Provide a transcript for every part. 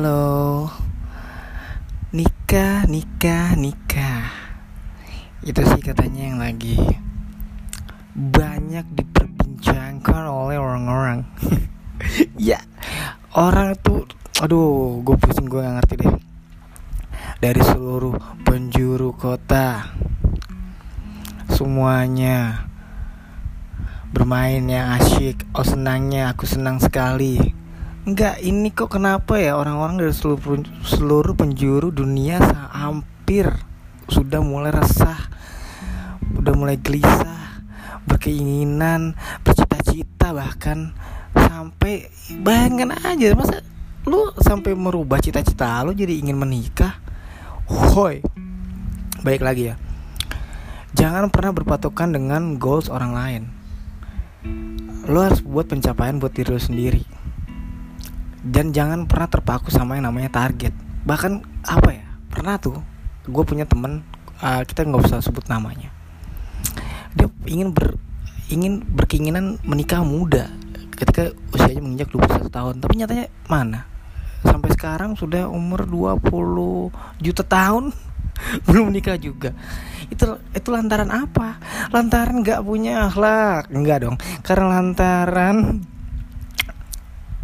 Halo. Nikah, nikah, nikah Itu sih katanya yang lagi Banyak diperbincangkan oleh orang-orang. Ya Orang itu Aduh gue pusing gue gak ngerti deh. Dari seluruh penjuru kota Semuanya Bermain yang asyik. Oh senangnya aku senang sekali Enggak, ini kok kenapa ya orang-orang dari seluruh seluruh penjuru dunia hampir sudah mulai resah, udah mulai gelisah, berkeinginan, bercita-cita bahkan sampai bayangkan aja masa lu sampai merubah cita-cita lu jadi ingin menikah. Hoi. Baik lagi ya. Jangan pernah berpatokan dengan goals orang lain. Lo harus buat pencapaian buat diri lo sendiri dan jangan pernah terpaku sama yang namanya target. Bahkan apa ya pernah tuh gue punya temen uh, kita nggak usah sebut namanya. Dia ingin ber ingin berkeinginan menikah muda ketika usianya menginjak 21 tahun. Tapi nyatanya mana? Sampai sekarang sudah umur 20 juta tahun belum menikah juga. Itu itu lantaran apa? Lantaran nggak punya akhlak? Enggak dong. Karena lantaran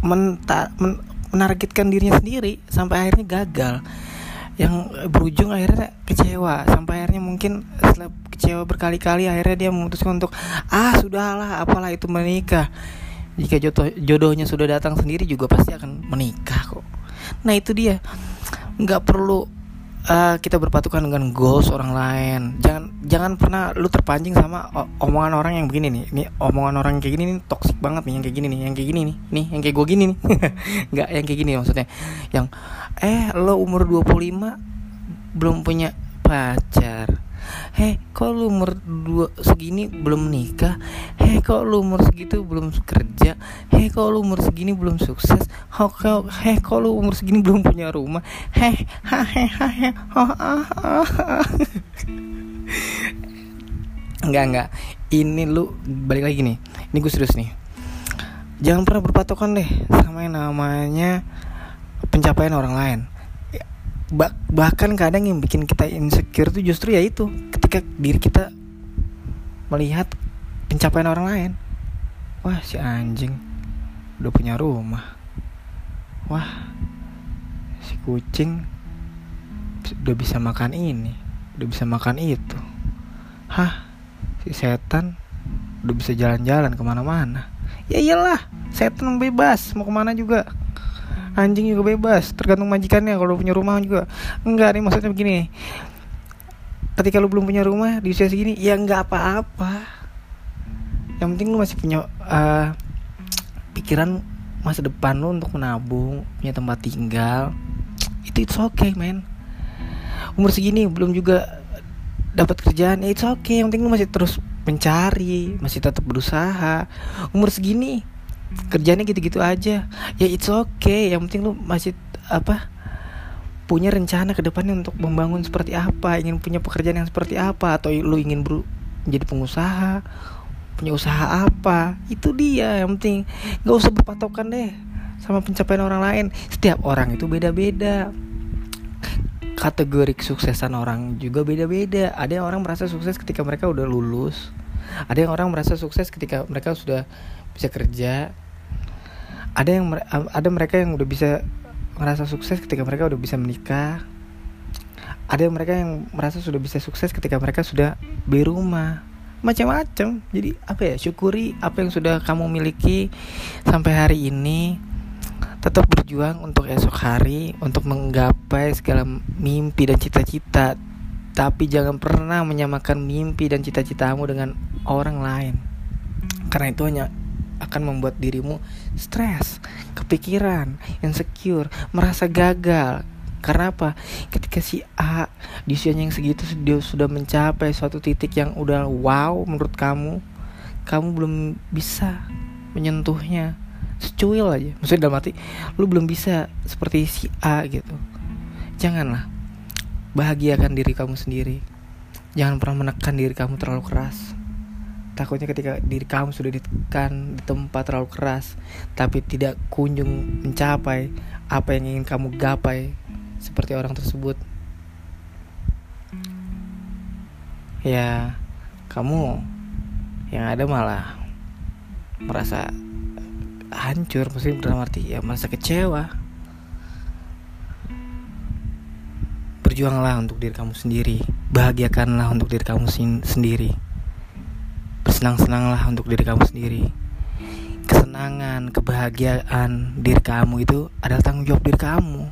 menta, men, menargetkan dirinya sendiri sampai akhirnya gagal. Yang berujung akhirnya kecewa sampai akhirnya mungkin setelah kecewa berkali-kali akhirnya dia memutuskan untuk ah sudahlah apalah itu menikah. Jika jodoh, jodohnya sudah datang sendiri juga pasti akan menikah kok. Nah itu dia. Nggak perlu uh, kita berpatukan dengan goals orang lain. Jangan jangan pernah lu terpancing sama omongan orang yang begini nih. Ini omongan orang yang kayak gini nih toksik banget nih yang kayak gini nih yang kayak gini nih nih yang kayak gue gini nih. Nggak yang kayak gini maksudnya. Yang eh lo umur 25 belum punya pacar Hei, kok lu umur dua segini belum nikah? Hei, kok lu umur segitu belum kerja? Hei, kok lu umur segini belum sukses? Hei, kok lu umur segini belum punya rumah? Hei, hahe, hahe, Enggak, enggak. Ini lu balik lagi nih. Ini gue serius nih. Jangan pernah berpatokan deh sama yang namanya pencapaian orang lain bah bahkan kadang yang bikin kita insecure tuh justru ya itu ketika diri kita melihat pencapaian orang lain. Wah si anjing udah punya rumah. Wah si kucing udah bisa makan ini udah bisa makan itu. Hah si setan udah bisa jalan-jalan ke mana-mana. Ya iyalah setan bebas mau ke mana juga anjing juga bebas tergantung majikannya. Kalau punya rumah juga enggak nih maksudnya begini. Ketika lu belum punya rumah di usia segini ya enggak apa-apa. Yang penting lu masih punya uh, pikiran masa depan lu untuk menabung punya tempat tinggal. Itu it's okay man. Umur segini belum juga dapat kerjaan ya it's okay. Yang penting lu masih terus mencari masih tetap berusaha. Umur segini kerjanya gitu-gitu aja. Ya it's okay. Yang penting lu masih apa punya rencana ke depannya untuk membangun seperti apa ingin punya pekerjaan yang seperti apa atau lu ingin ber menjadi pengusaha punya usaha apa. Itu dia yang penting. Nggak usah berpatokan deh sama pencapaian orang lain. Setiap orang itu beda-beda. Kategori kesuksesan orang juga beda-beda. Ada yang orang merasa sukses ketika mereka udah lulus. Ada yang orang merasa sukses ketika mereka sudah bisa kerja. Ada yang ada mereka yang udah bisa merasa sukses ketika mereka udah bisa menikah. Ada yang mereka yang merasa sudah bisa sukses ketika mereka sudah beli rumah. Macam-macam jadi apa ya syukuri apa yang sudah kamu miliki sampai hari ini. Tetap berjuang untuk esok hari untuk menggapai segala mimpi dan cita-cita. Tapi jangan pernah menyamakan mimpi dan cita-citamu dengan orang lain. Karena itu hanya akan membuat dirimu stres, kepikiran, insecure, merasa gagal. Karena apa? Ketika si A di usianya yang segitu dia sudah mencapai suatu titik yang udah wow menurut kamu, kamu belum bisa menyentuhnya secuil aja. Maksudnya dalam arti lu belum bisa seperti si A gitu. Janganlah bahagiakan diri kamu sendiri. Jangan pernah menekan diri kamu terlalu keras takutnya ketika diri kamu sudah ditekan di tempat terlalu keras tapi tidak kunjung mencapai apa yang ingin kamu gapai seperti orang tersebut. Ya kamu yang ada malah merasa hancur mesti dalam arti ya merasa kecewa. Berjuanglah untuk diri kamu sendiri bahagiakanlah untuk diri kamu sendiri bersenang-senanglah untuk diri kamu sendiri. Kesenangan kebahagiaan diri kamu itu adalah tanggung jawab diri kamu.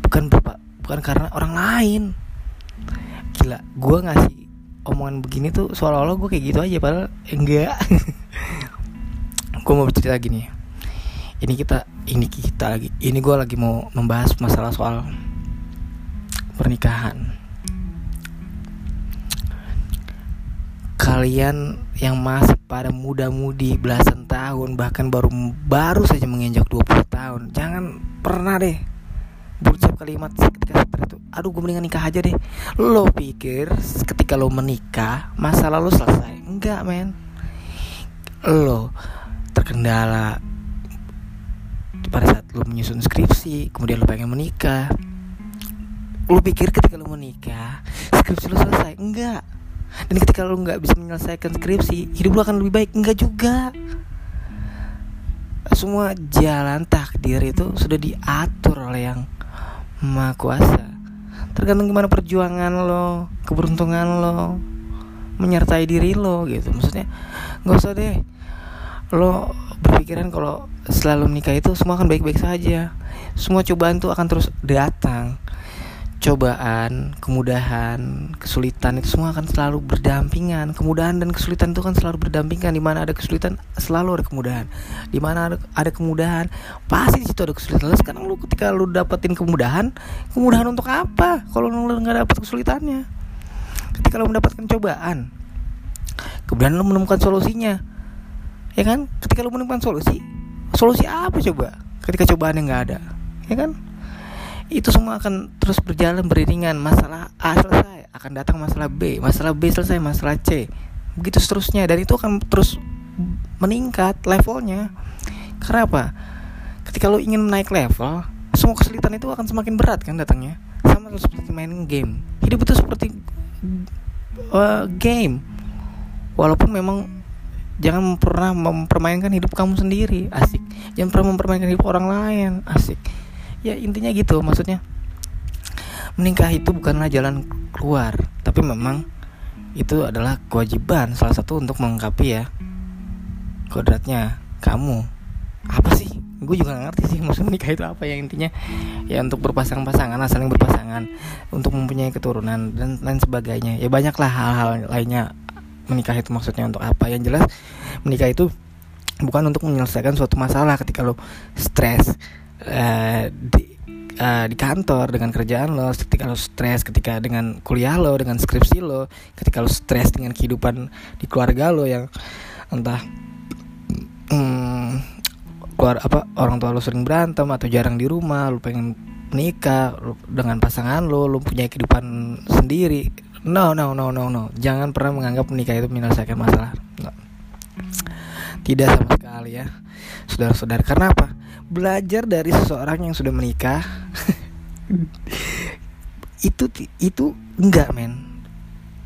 Bukan berpa, bukan karena orang lain. Gila gue ngasih omongan begini tuh seolah-olah gue kayak gitu aja padahal enggak. Gue mau bercerita gini ini kita ini kita lagi ini gue lagi mau membahas masalah soal pernikahan kalian yang masih pada muda-mudi belasan tahun bahkan baru baru saja menginjak 20 tahun jangan pernah deh berucap kalimat ketika seperti itu. Aduh gue mendingan nikah aja deh. Lo pikir ketika lo menikah masa lalu selesai? Enggak men. Lo terkendala pada saat lo menyusun skripsi kemudian lo pengen menikah. Lo pikir ketika lo menikah skripsi lo selesai? Enggak dan ketika lo nggak bisa menyelesaikan skripsi hidup lo akan lebih baik. Enggak juga. Semua jalan takdir itu sudah diatur oleh yang maha kuasa. Tergantung gimana perjuangan lo keberuntungan lo menyertai diri lo gitu. Maksudnya nggak usah deh lo berpikiran kalau selalu menikah itu semua akan baik-baik saja. Semua cobaan tuh akan terus datang cobaan, kemudahan, kesulitan itu semua akan selalu berdampingan. Kemudahan dan kesulitan itu kan selalu berdampingan. Di mana ada kesulitan selalu ada kemudahan. Di mana ada, ada kemudahan pasti di situ ada kesulitan. Lalu sekarang lu ketika lu dapetin kemudahan, kemudahan untuk apa? Kalau lu nggak dapet kesulitannya, ketika lu mendapatkan cobaan, kemudian lu menemukan solusinya, ya kan? Ketika lu menemukan solusi, solusi apa coba? Ketika cobaan yang nggak ada, ya kan? Itu semua akan terus berjalan beriringan. Masalah A selesai akan datang masalah B. Masalah B selesai masalah C. Begitu seterusnya. Dan itu akan terus meningkat levelnya. Karena apa? Ketika lo ingin naik level semua kesulitan itu akan semakin berat kan datangnya. Sama seperti main game. Hidup itu seperti uh, game. Walaupun memang jangan pernah mempermainkan hidup kamu sendiri. Asik. Jangan pernah mempermainkan hidup orang lain. Asik ya intinya gitu maksudnya. Menikah itu bukanlah jalan keluar tapi memang itu adalah kewajiban salah satu untuk melengkapi ya kodratnya. Kamu apa sih? Gue juga gak ngerti sih maksud menikah itu apa ya intinya. Ya untuk berpasang-pasangan saling berpasangan untuk mempunyai keturunan dan lain sebagainya. Ya banyaklah hal-hal lainnya. Menikah itu maksudnya untuk apa? Yang jelas menikah itu bukan untuk menyelesaikan suatu masalah ketika lo stres uh, di uh, di kantor dengan kerjaan lo, ketika lo stres ketika dengan kuliah lo, dengan skripsi lo, ketika lo stres dengan kehidupan di keluarga lo yang entah um, keluar apa orang tua lo sering berantem atau jarang di rumah, lo pengen menikah lo, dengan pasangan lo, lo punya kehidupan sendiri. No, no, no, no, no. Jangan pernah menganggap menikah itu menyelesaikan masalah. No. Tidak sama sekali ya, saudara-saudara. Karena apa? Belajar dari seseorang yang sudah menikah itu itu enggak men.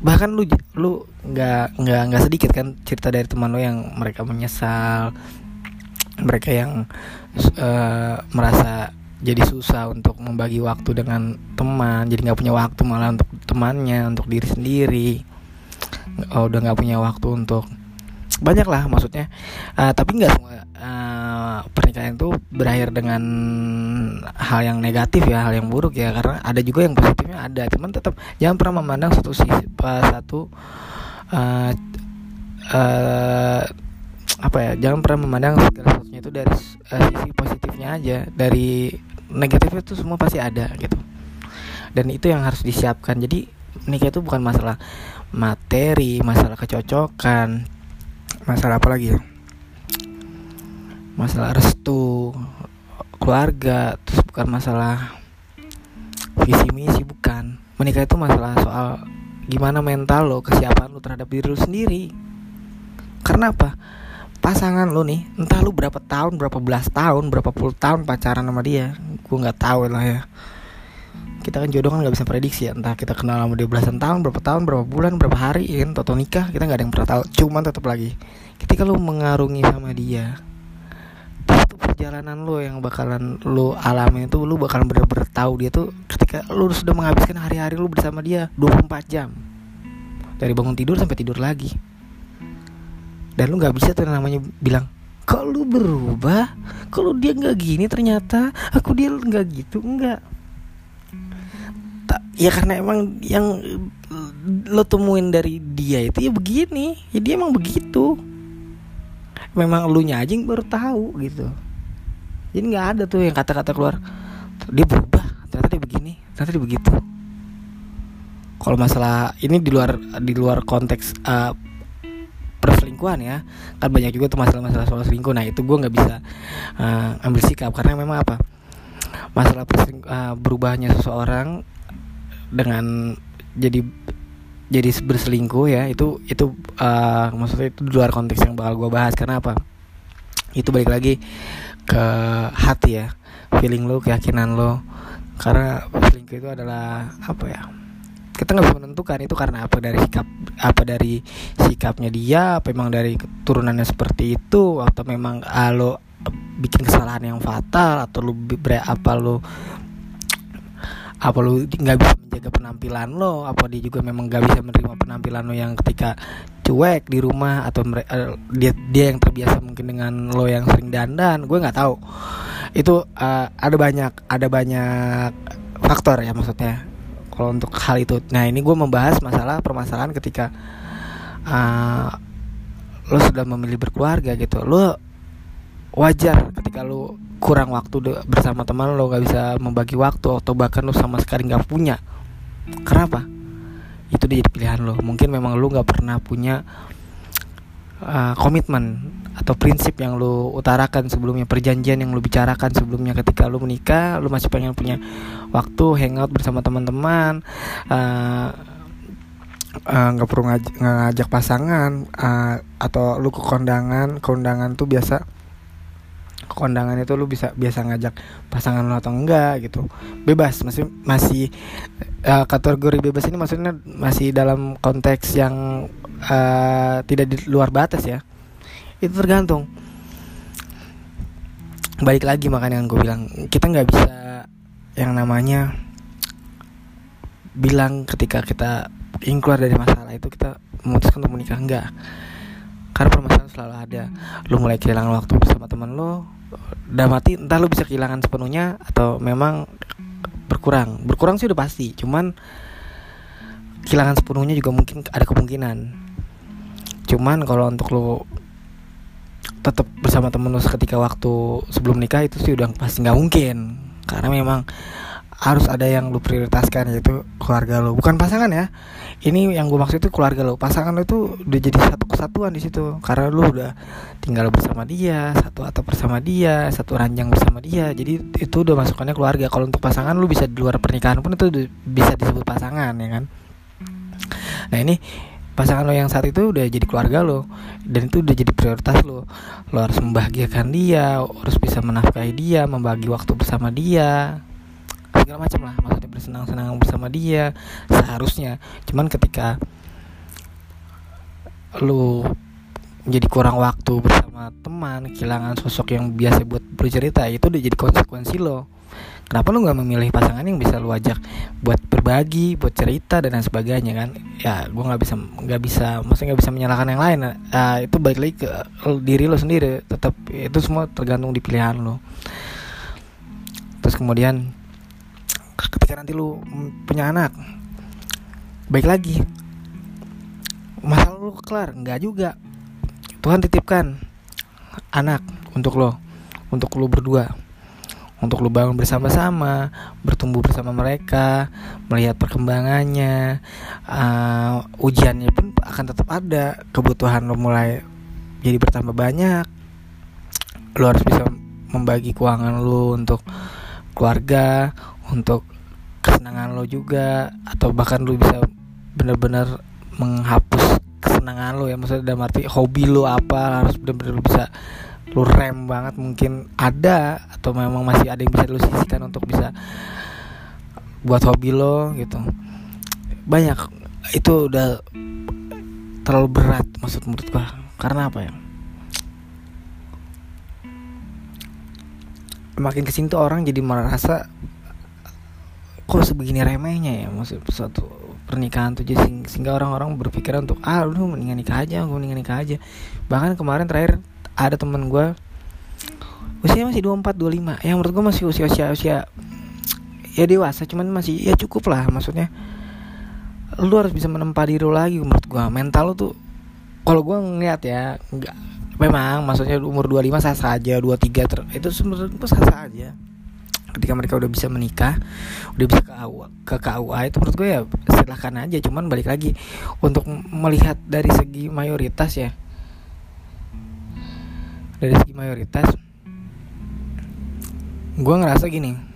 Bahkan lu lu nggak nggak nggak sedikit kan cerita dari teman lo yang mereka menyesal mereka yang uh, merasa jadi susah untuk membagi waktu dengan teman jadi nggak punya waktu malah untuk temannya untuk diri sendiri. Oh, udah nggak punya waktu untuk banyak lah maksudnya. Uh, tapi nggak semua uh, pernikahan itu berakhir dengan hal yang negatif ya hal yang buruk ya. Karena ada juga yang positifnya ada cuman tetap jangan pernah memandang satu sisi uh, satu uh, uh, apa ya jangan pernah memandang segala sesuatunya itu dari uh, sisi positifnya aja. Dari negatifnya itu semua pasti ada gitu. Dan itu yang harus disiapkan. Jadi nikah itu bukan masalah materi masalah kecocokan masalah apa lagi ya? Masalah restu keluarga terus bukan masalah visi misi bukan. Menikah itu masalah soal gimana mental lo kesiapan lo terhadap diri lo sendiri. Karena apa? Pasangan lu nih entah lu berapa tahun berapa belas tahun berapa puluh tahun pacaran sama dia gue nggak tahu lah ya kita kan jodoh kan nggak bisa prediksi ya. Entah kita kenal sama dia belasan tahun berapa tahun berapa bulan berapa hari ya kan toto nikah kita nggak ada yang pernah tahu. Cuman tetap lagi ketika lu mengarungi sama dia itu perjalanan lu yang bakalan lu alami itu lu bakalan bener-bener tahu dia tuh ketika lu sudah menghabiskan hari-hari lu bersama dia 24 jam. Dari bangun tidur sampai tidur lagi. Dan lu nggak bisa tuh namanya bilang kok lu berubah? Kalau dia nggak gini ternyata? Aku dia nggak gitu. Nggak tak ya karena emang yang lo temuin dari dia itu ya begini ya dia emang begitu. Memang lu nya aja yang baru tahu gitu. Jadi nggak ada tuh yang kata-kata keluar dia berubah ternyata dia begini ternyata dia begitu. Kalau masalah ini di luar di luar konteks uh, perselingkuhan ya kan banyak juga tuh masalah-masalah soal selingkuh. Nah itu gue nggak bisa uh, ambil sikap karena memang apa masalah uh, berubahnya seseorang dengan jadi jadi berselingkuh ya itu itu uh, maksudnya itu di luar konteks yang bakal gue bahas. Karena apa? Itu balik lagi ke hati ya feeling lo keyakinan lo. Karena selingkuh itu adalah apa ya? Kita nggak bisa menentukan itu karena apa dari sikap apa dari sikapnya dia apa memang dari keturunannya seperti itu atau memang ah, lo bikin kesalahan yang fatal atau lo bre apa lo apa lo nggak bisa menjaga penampilan lo apa dia juga memang nggak bisa menerima penampilan lo yang ketika cuek di rumah atau uh, dia dia yang terbiasa mungkin dengan lo yang sering dandan gue nggak tahu. Itu uh, ada banyak ada banyak faktor ya maksudnya. Kalau untuk hal itu nah ini gue membahas masalah permasalahan ketika uh, lo sudah memilih berkeluarga gitu. Lo wajar ketika lo kurang waktu bersama teman lo gak bisa membagi waktu atau bahkan lo sama sekali nggak punya. Kenapa? Itu dia pilihan lo mungkin memang lo nggak pernah punya uh, komitmen atau prinsip yang lo utarakan sebelumnya perjanjian yang lo bicarakan sebelumnya. Ketika lo menikah lo masih pengen punya waktu hangout bersama teman-teman uh, nggak uh, perlu ngaj ngajak pasangan uh, atau lu ke kondangan. Kondangan tuh biasa kondangan itu lu bisa biasa ngajak pasangan lu atau enggak gitu. Bebas masih masih uh, kategori bebas ini maksudnya masih dalam konteks yang uh, tidak di luar batas ya. Itu tergantung. Balik lagi makanya yang gue bilang kita nggak bisa yang namanya bilang ketika kita ingin keluar dari masalah itu kita memutuskan untuk menikah enggak karena permasalahan selalu ada. Lu mulai kehilangan waktu bersama teman lo udah mati entah lu bisa kehilangan sepenuhnya atau memang berkurang. Berkurang sih udah pasti cuman kehilangan sepenuhnya juga mungkin ada kemungkinan. Cuman kalau untuk lo tetap bersama temen lo seketika waktu sebelum nikah itu sih udah pasti nggak mungkin. Karena memang harus ada yang lu prioritaskan yaitu keluarga lo bukan pasangan ya. Ini yang gue maksud itu keluarga lo pasangan lo itu udah jadi satu kesatuan di situ. Karena lo udah tinggal bersama dia satu atau bersama dia satu ranjang bersama dia. Jadi itu udah masukannya keluarga. Kalau untuk pasangan lo bisa di luar pernikahan pun itu bisa disebut pasangan ya kan? Nah ini pasangan lo yang saat itu udah jadi keluarga lo dan itu udah jadi prioritas lo lo harus membahagiakan dia harus bisa menafkahi dia membagi waktu bersama dia segala macam lah. Maksudnya bersenang-senang bersama dia seharusnya. Cuman ketika lo jadi kurang waktu bersama teman kehilangan sosok yang biasa buat bercerita itu udah jadi konsekuensi lo. Kenapa lu nggak memilih pasangan yang bisa lu ajak buat berbagi buat cerita dan lain sebagainya kan? Ya gue nggak bisa nggak bisa maksudnya nggak bisa menyalahkan yang lain. Uh, itu balik lagi ke diri lo sendiri. Tetap itu semua tergantung di pilihan lo. Terus kemudian ketika nanti lu punya anak. Baik lagi. Masalah lu kelar? Nggak juga. Tuhan titipkan anak untuk lo untuk lo berdua. Untuk lu bangun bersama-sama, bertumbuh bersama mereka, melihat perkembangannya, uh, ujiannya pun akan tetap ada. Kebutuhan lu mulai jadi bertambah banyak, lu harus bisa membagi keuangan lu untuk keluarga, untuk kesenangan lo juga, atau bahkan lu bisa benar-benar menghapus kesenangan lo ya maksudnya dalam arti hobi lo apa harus benar-benar bisa lu rem banget mungkin ada atau memang masih ada yang bisa lu sisihkan untuk bisa buat hobi lo gitu. Banyak. Itu udah terlalu berat maksud menurut gua. Karena apa ya? Makin ke sini tuh orang jadi merasa kok sebegini remehnya ya? Maksud suatu pernikahan tuh jadi sehingga orang-orang berpikir untuk ah lu mendingan nikah aja gue mendingan nikah aja. Bahkan kemarin terakhir ada temen gue usia masih 24 25 ya menurut gue masih usia usia usia ya dewasa cuman masih ya cukup lah. Maksudnya lu harus bisa menempa diri lu lagi menurut gue mental lu tuh kalau gue ngeliat ya enggak memang maksudnya umur 25 sah saja 23 ter, itu menurut gue sah saja ketika mereka udah bisa menikah udah bisa ke KUA, ke KUA itu menurut gue ya silahkan aja cuman balik lagi untuk melihat dari segi mayoritas ya dari segi mayoritas gue ngerasa gini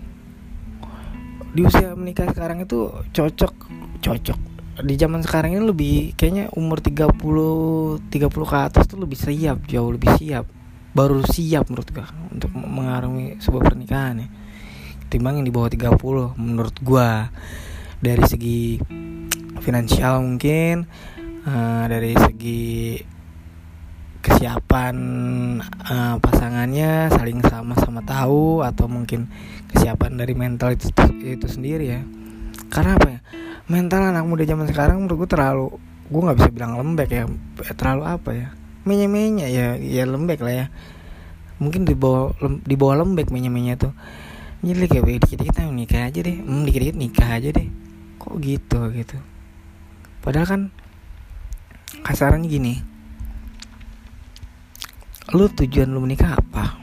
di usia menikah sekarang itu cocok cocok. Di zaman sekarang ini lebih kayaknya umur 30 30 ke atas tuh lebih siap jauh lebih siap baru siap menurut gue untuk mengarungi sebuah pernikahan ya ketimbang yang di bawah 30 menurut gua. Dari segi finansial mungkin uh, dari segi kesiapan uh, pasangannya saling sama-sama tahu atau mungkin kesiapan dari mental itu itu sendiri ya. Karena apa ya? Mental anak muda zaman sekarang menurut gue terlalu gue nggak bisa bilang lembek ya terlalu apa ya? Menya ya ya lembek lah ya. Mungkin di bawah di bawah lembek menya tuh jadi kayak dikit-dikit kita nikah aja deh. Hmm, dikit-dikit nikah aja deh. Kok gitu gitu. Padahal kan kasarannya gini. Lu tujuan lu menikah apa?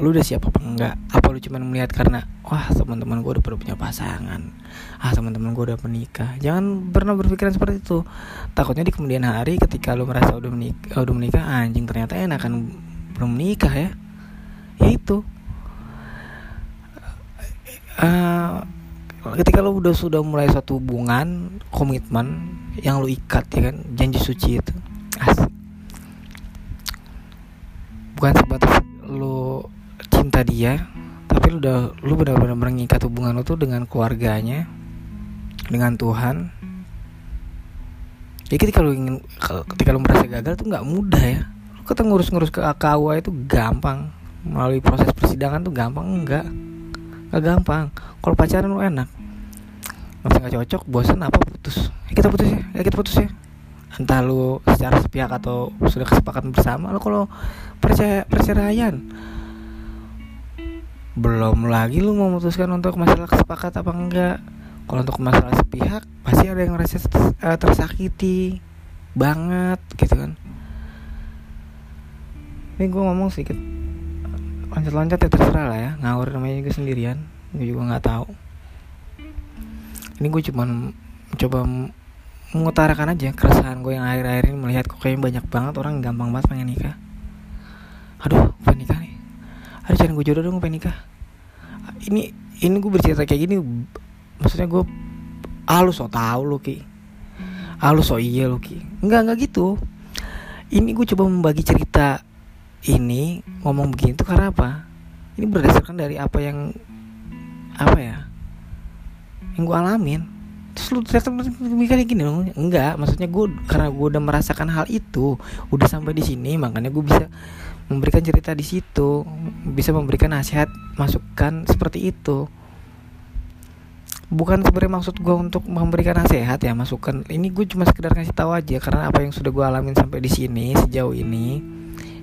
Lu udah siap apa enggak? Apa lu cuma melihat karena wah teman-teman gue udah punya pasangan. Ah teman-teman gue udah menikah. Jangan pernah berpikiran seperti itu. Takutnya di kemudian hari ketika lu merasa udah menikah udah menikah anjing ternyata enakan belum menikah ya, ya. Itu uh, ketika lo udah sudah mulai satu hubungan komitmen yang lo ikat ya kan janji suci itu asik. Bukan sebatas lo cinta dia tapi lo udah lo benar-benar mengikat hubungan lo tuh dengan keluarganya dengan Tuhan. Jadi ketika lo ingin ketika lo merasa gagal tuh nggak mudah ya. Lo kata ngurus-ngurus ke KUA itu gampang. Melalui proses persidangan tuh gampang enggak Gak gampang. Kalau pacaran lu enak. Masih gak cocok Bosan apa putus? Ya kita putus ya Ya kita putus ya. Entah lu secara sepihak atau Sudah kesepakatan bersama Lu kalau percaya perceraian. Belum lagi lu memutuskan untuk masalah kesepakat apa enggak. Kalau untuk masalah sepihak Pasti ada yang merasa uh, tersakiti Banget gitu kan. Ini gue ngomong sedikit loncat-loncat ya terserah lah ya. Ngawur namanya juga sendirian. Gue juga nggak tahu. Ini gue cuma coba mengutarakan aja keresahan gue yang akhir-akhir ini melihat kok kayaknya banyak banget orang gampang banget pengen nikah. Aduh pengen nikah nih. Ada cari gue jodoh dong pengen nikah. Ini ini gue bercerita kayak gini maksudnya gue ah so tau lu ki. Ah so iya lu ki. Enggak enggak gitu. Ini gue coba membagi cerita ini ngomong begitu karena apa? Ini berdasarkan dari apa yang apa ya yang gue alamin. Terus lu ternyata mikirnya gini dong enggak maksudnya gue karena gue udah merasakan hal itu udah sampai di sini makanya gue bisa memberikan cerita di situ bisa memberikan nasihat masukan seperti itu. Bukan sebenarnya maksud gue untuk memberikan nasihat ya masukan. Ini gue cuma sekedar ngasih tahu aja karena apa yang sudah gue alamin sampai di sini sejauh ini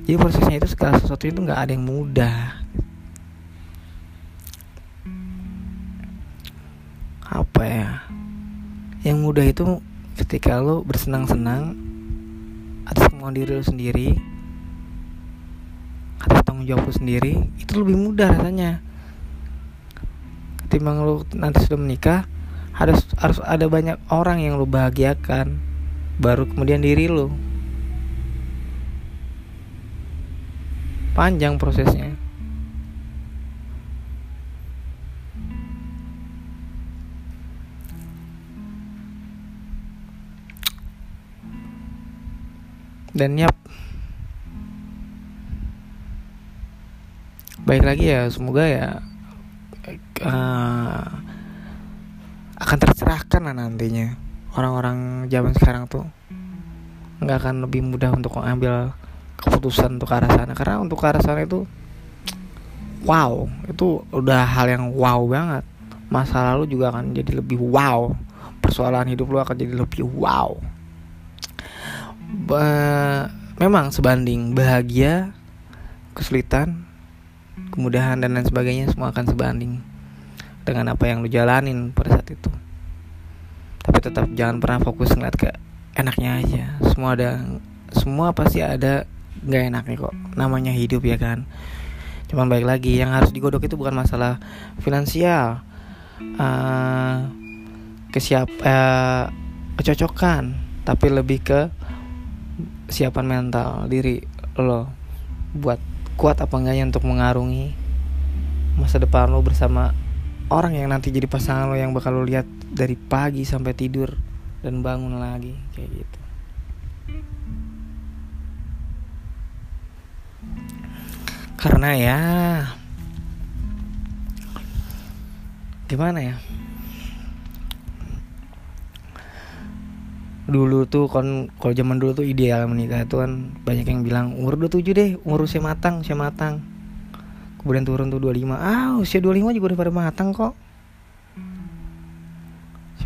jadi prosesnya itu segala sesuatu itu nggak ada yang mudah. Apa ya? Yang mudah itu ketika lo bersenang-senang atas kemauan diri lo sendiri atas tanggung jawab lo sendiri itu lebih mudah rasanya. Ketimbang lo nanti sudah menikah harus harus ada banyak orang yang lo bahagiakan baru kemudian diri lo panjang prosesnya. Dan yap baik lagi ya semoga ya uh, akan tercerahkan lah nantinya. Orang-orang zaman sekarang tuh nggak akan lebih mudah untuk mengambil keputusan untuk ke arah sana. Karena untuk ke arah sana itu wow. Itu udah hal yang wow banget. Masa lalu juga akan jadi lebih wow. Persoalan hidup lu akan jadi lebih wow. Ba memang sebanding bahagia kesulitan kemudahan dan lain sebagainya semua akan sebanding dengan apa yang lu jalanin pada saat itu. Tapi tetap jangan pernah fokus ngeliat ke enaknya aja. Semua ada semua pasti ada nggak enaknya kok. Namanya hidup ya kan. Cuman baik lagi yang harus digodok itu bukan masalah finansial. Uh, kesiap uh, kecocokan tapi lebih ke siapan mental diri lo. Buat kuat apa enggaknya untuk mengarungi masa depan lo bersama orang yang nanti jadi pasangan lo yang bakal lo lihat dari pagi sampai tidur dan bangun lagi kayak gitu karena ya gimana ya? Dulu tuh kon kalau zaman dulu tuh ideal menikah itu kan banyak yang bilang umur 27 deh umur usia matang usia matang. Kemudian turun tuh 25 ah usia 25 juga udah pada matang kok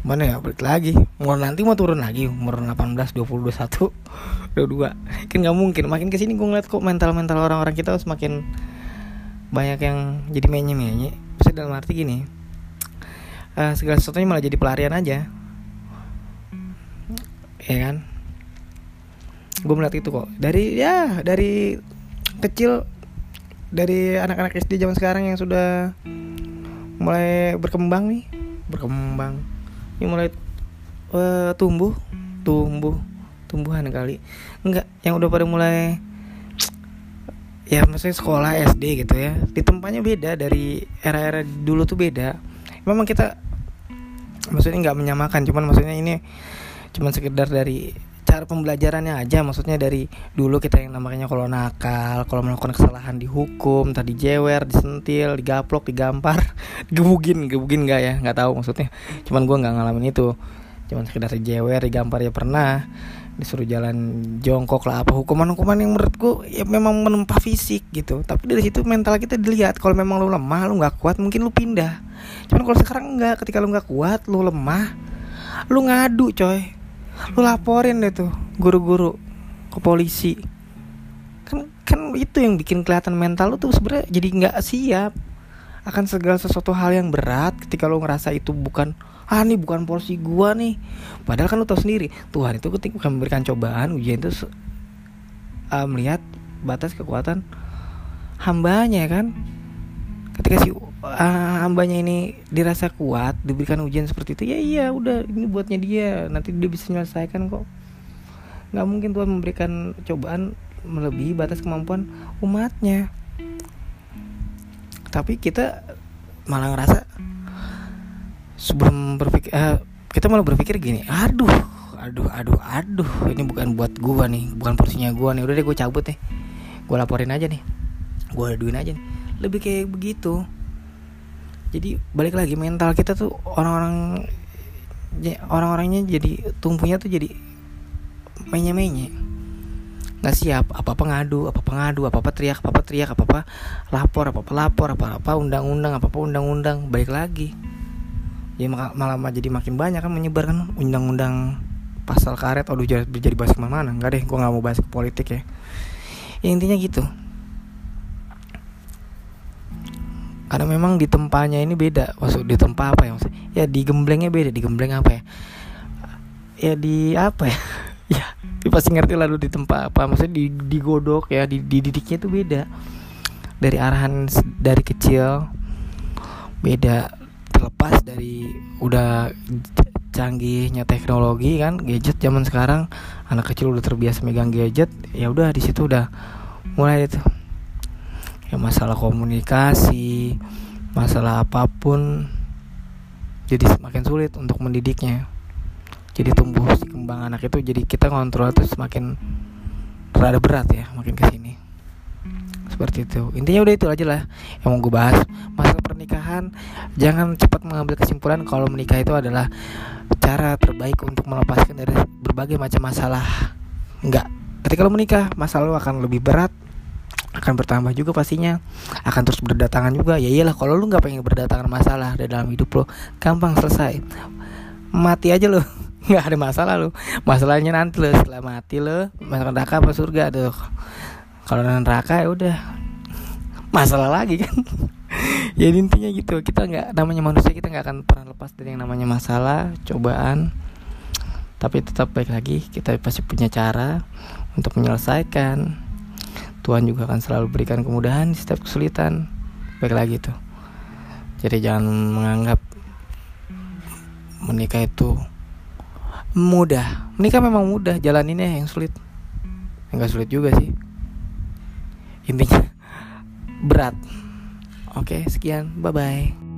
mana ya balik lagi. Umur nanti mau turun lagi umur 18 20 21 22 kan nggak mungkin makin ke sini gue ngeliat kok mental mental orang-orang kita semakin banyak yang jadi menye menye bisa dalam arti gini uh, segala sesuatunya malah jadi pelarian aja. Ya kan? Gue melihat itu kok. Dari ya dari kecil dari anak-anak SD zaman sekarang yang sudah mulai berkembang nih berkembang ini mulai uh, tumbuh tumbuh tumbuhan kali. Enggak yang udah pada mulai ya maksudnya sekolah SD gitu ya. Di tempatnya beda dari era-era dulu tuh beda. Memang kita maksudnya nggak menyamakan cuman maksudnya ini cuman sekedar dari cara pembelajarannya aja. Maksudnya dari dulu kita yang namanya kalau nakal kalau melakukan kesalahan dihukum tadi jewer disentil digaplok digampar gebugin gebugin nggak ya? Nggak tahu maksudnya. Cuman gue nggak ngalamin itu. Cuman sekedar jewer digampar ya pernah. Disuruh jalan jongkok lah. Apa hukuman-hukuman yang menurut gue ya memang menempa fisik gitu. Tapi dari situ mental kita dilihat. Kalau memang lu lemah lu nggak kuat mungkin lu pindah. Cuman kalau sekarang enggak ketika lu nggak kuat lu lemah lu ngadu coy lu laporin deh tuh guru-guru ke polisi. Kan kan itu yang bikin kelihatan mental lu tuh sebenarnya jadi nggak siap akan segala sesuatu hal yang berat ketika lu ngerasa itu bukan ah ini bukan porsi gua nih. Padahal kan lu tahu sendiri Tuhan itu ketika memberikan cobaan ujian itu uh, melihat batas kekuatan hambanya kan? Ketika si uh, hambanya ini dirasa kuat diberikan ujian seperti itu ya iya udah ini buatnya dia. Nanti dia bisa menyelesaikan kok. Nggak mungkin Tuhan memberikan cobaan melebihi batas kemampuan umatnya. Tapi kita malah ngerasa sebelum berpikir uh, kita malah berpikir gini aduh aduh aduh aduh ini bukan buat gua nih bukan porsinya gua nih udah deh gue cabut nih gue laporin aja nih gue aduin aja nih. Lebih kayak begitu jadi balik lagi mental kita tuh orang-orang orang-orangnya jadi tumpunya tuh jadi menye-menye. Nggak siap apa apa ngadu apa apa ngadu apa apa teriak apa apa teriak apa apa lapor apa apa lapor apa apa undang-undang apa apa undang-undang. Balik lagi. Ya malah jadi makin banyak kan menyebarkan undang-undang pasal karet. Aduh jadi, jadi bahas ke mana-mana. Nggak deh gue nggak mau bahas ke politik ya. ya intinya gitu karena memang di tempatnya ini beda. Maksud di tempat apa ya maksud ya di gemblengnya beda. Di gembleng apa ya? Ya di apa ya? Ya pasti ngerti lalu di tempat apa. Maksudnya di digodok ya di dididiknya itu beda. Dari arahan dari kecil beda. Terlepas dari udah canggihnya teknologi kan gadget zaman sekarang anak kecil udah terbiasa megang gadget ya udah di situ udah mulai itu ya masalah komunikasi masalah apa pun jadi semakin sulit untuk mendidiknya. Jadi tumbuh si kembang anak itu jadi kita kontrol itu semakin rada berat ya makin ke sini seperti itu. Intinya udah itu aja lah yang mau gue bahas. Masalah pernikahan jangan cepat mengambil kesimpulan kalau menikah itu adalah cara terbaik untuk melepaskan dari berbagai macam masalah. Enggak ketika lo menikah masalah lo akan lebih berat akan bertambah juga pastinya. Akan terus berdatangan juga. Ya iyalah kalau lu nggak pengen berdatangan masalah di dalam hidup lo gampang selesai. Mati aja lo nggak ada masalah lo masalahnya nanti lo setelah mati lo masuk neraka apa surga? Tuh kalau neraka ya udah. Masalah lagi kan. Ya intinya gitu. Kita nggak namanya manusia kita nggak akan pernah lepas dari yang namanya masalah cobaan. Tapi tetap baik lagi. Kita pasti punya cara untuk menyelesaikan Tuhan juga akan selalu berikan kemudahan di setiap kesulitan. Baik lagi tuh. Jadi jangan menganggap menikah itu mudah. Menikah memang mudah jalan ini yang sulit. Enggak sulit juga sih. Intinya berat. Oke sekian. Bye bye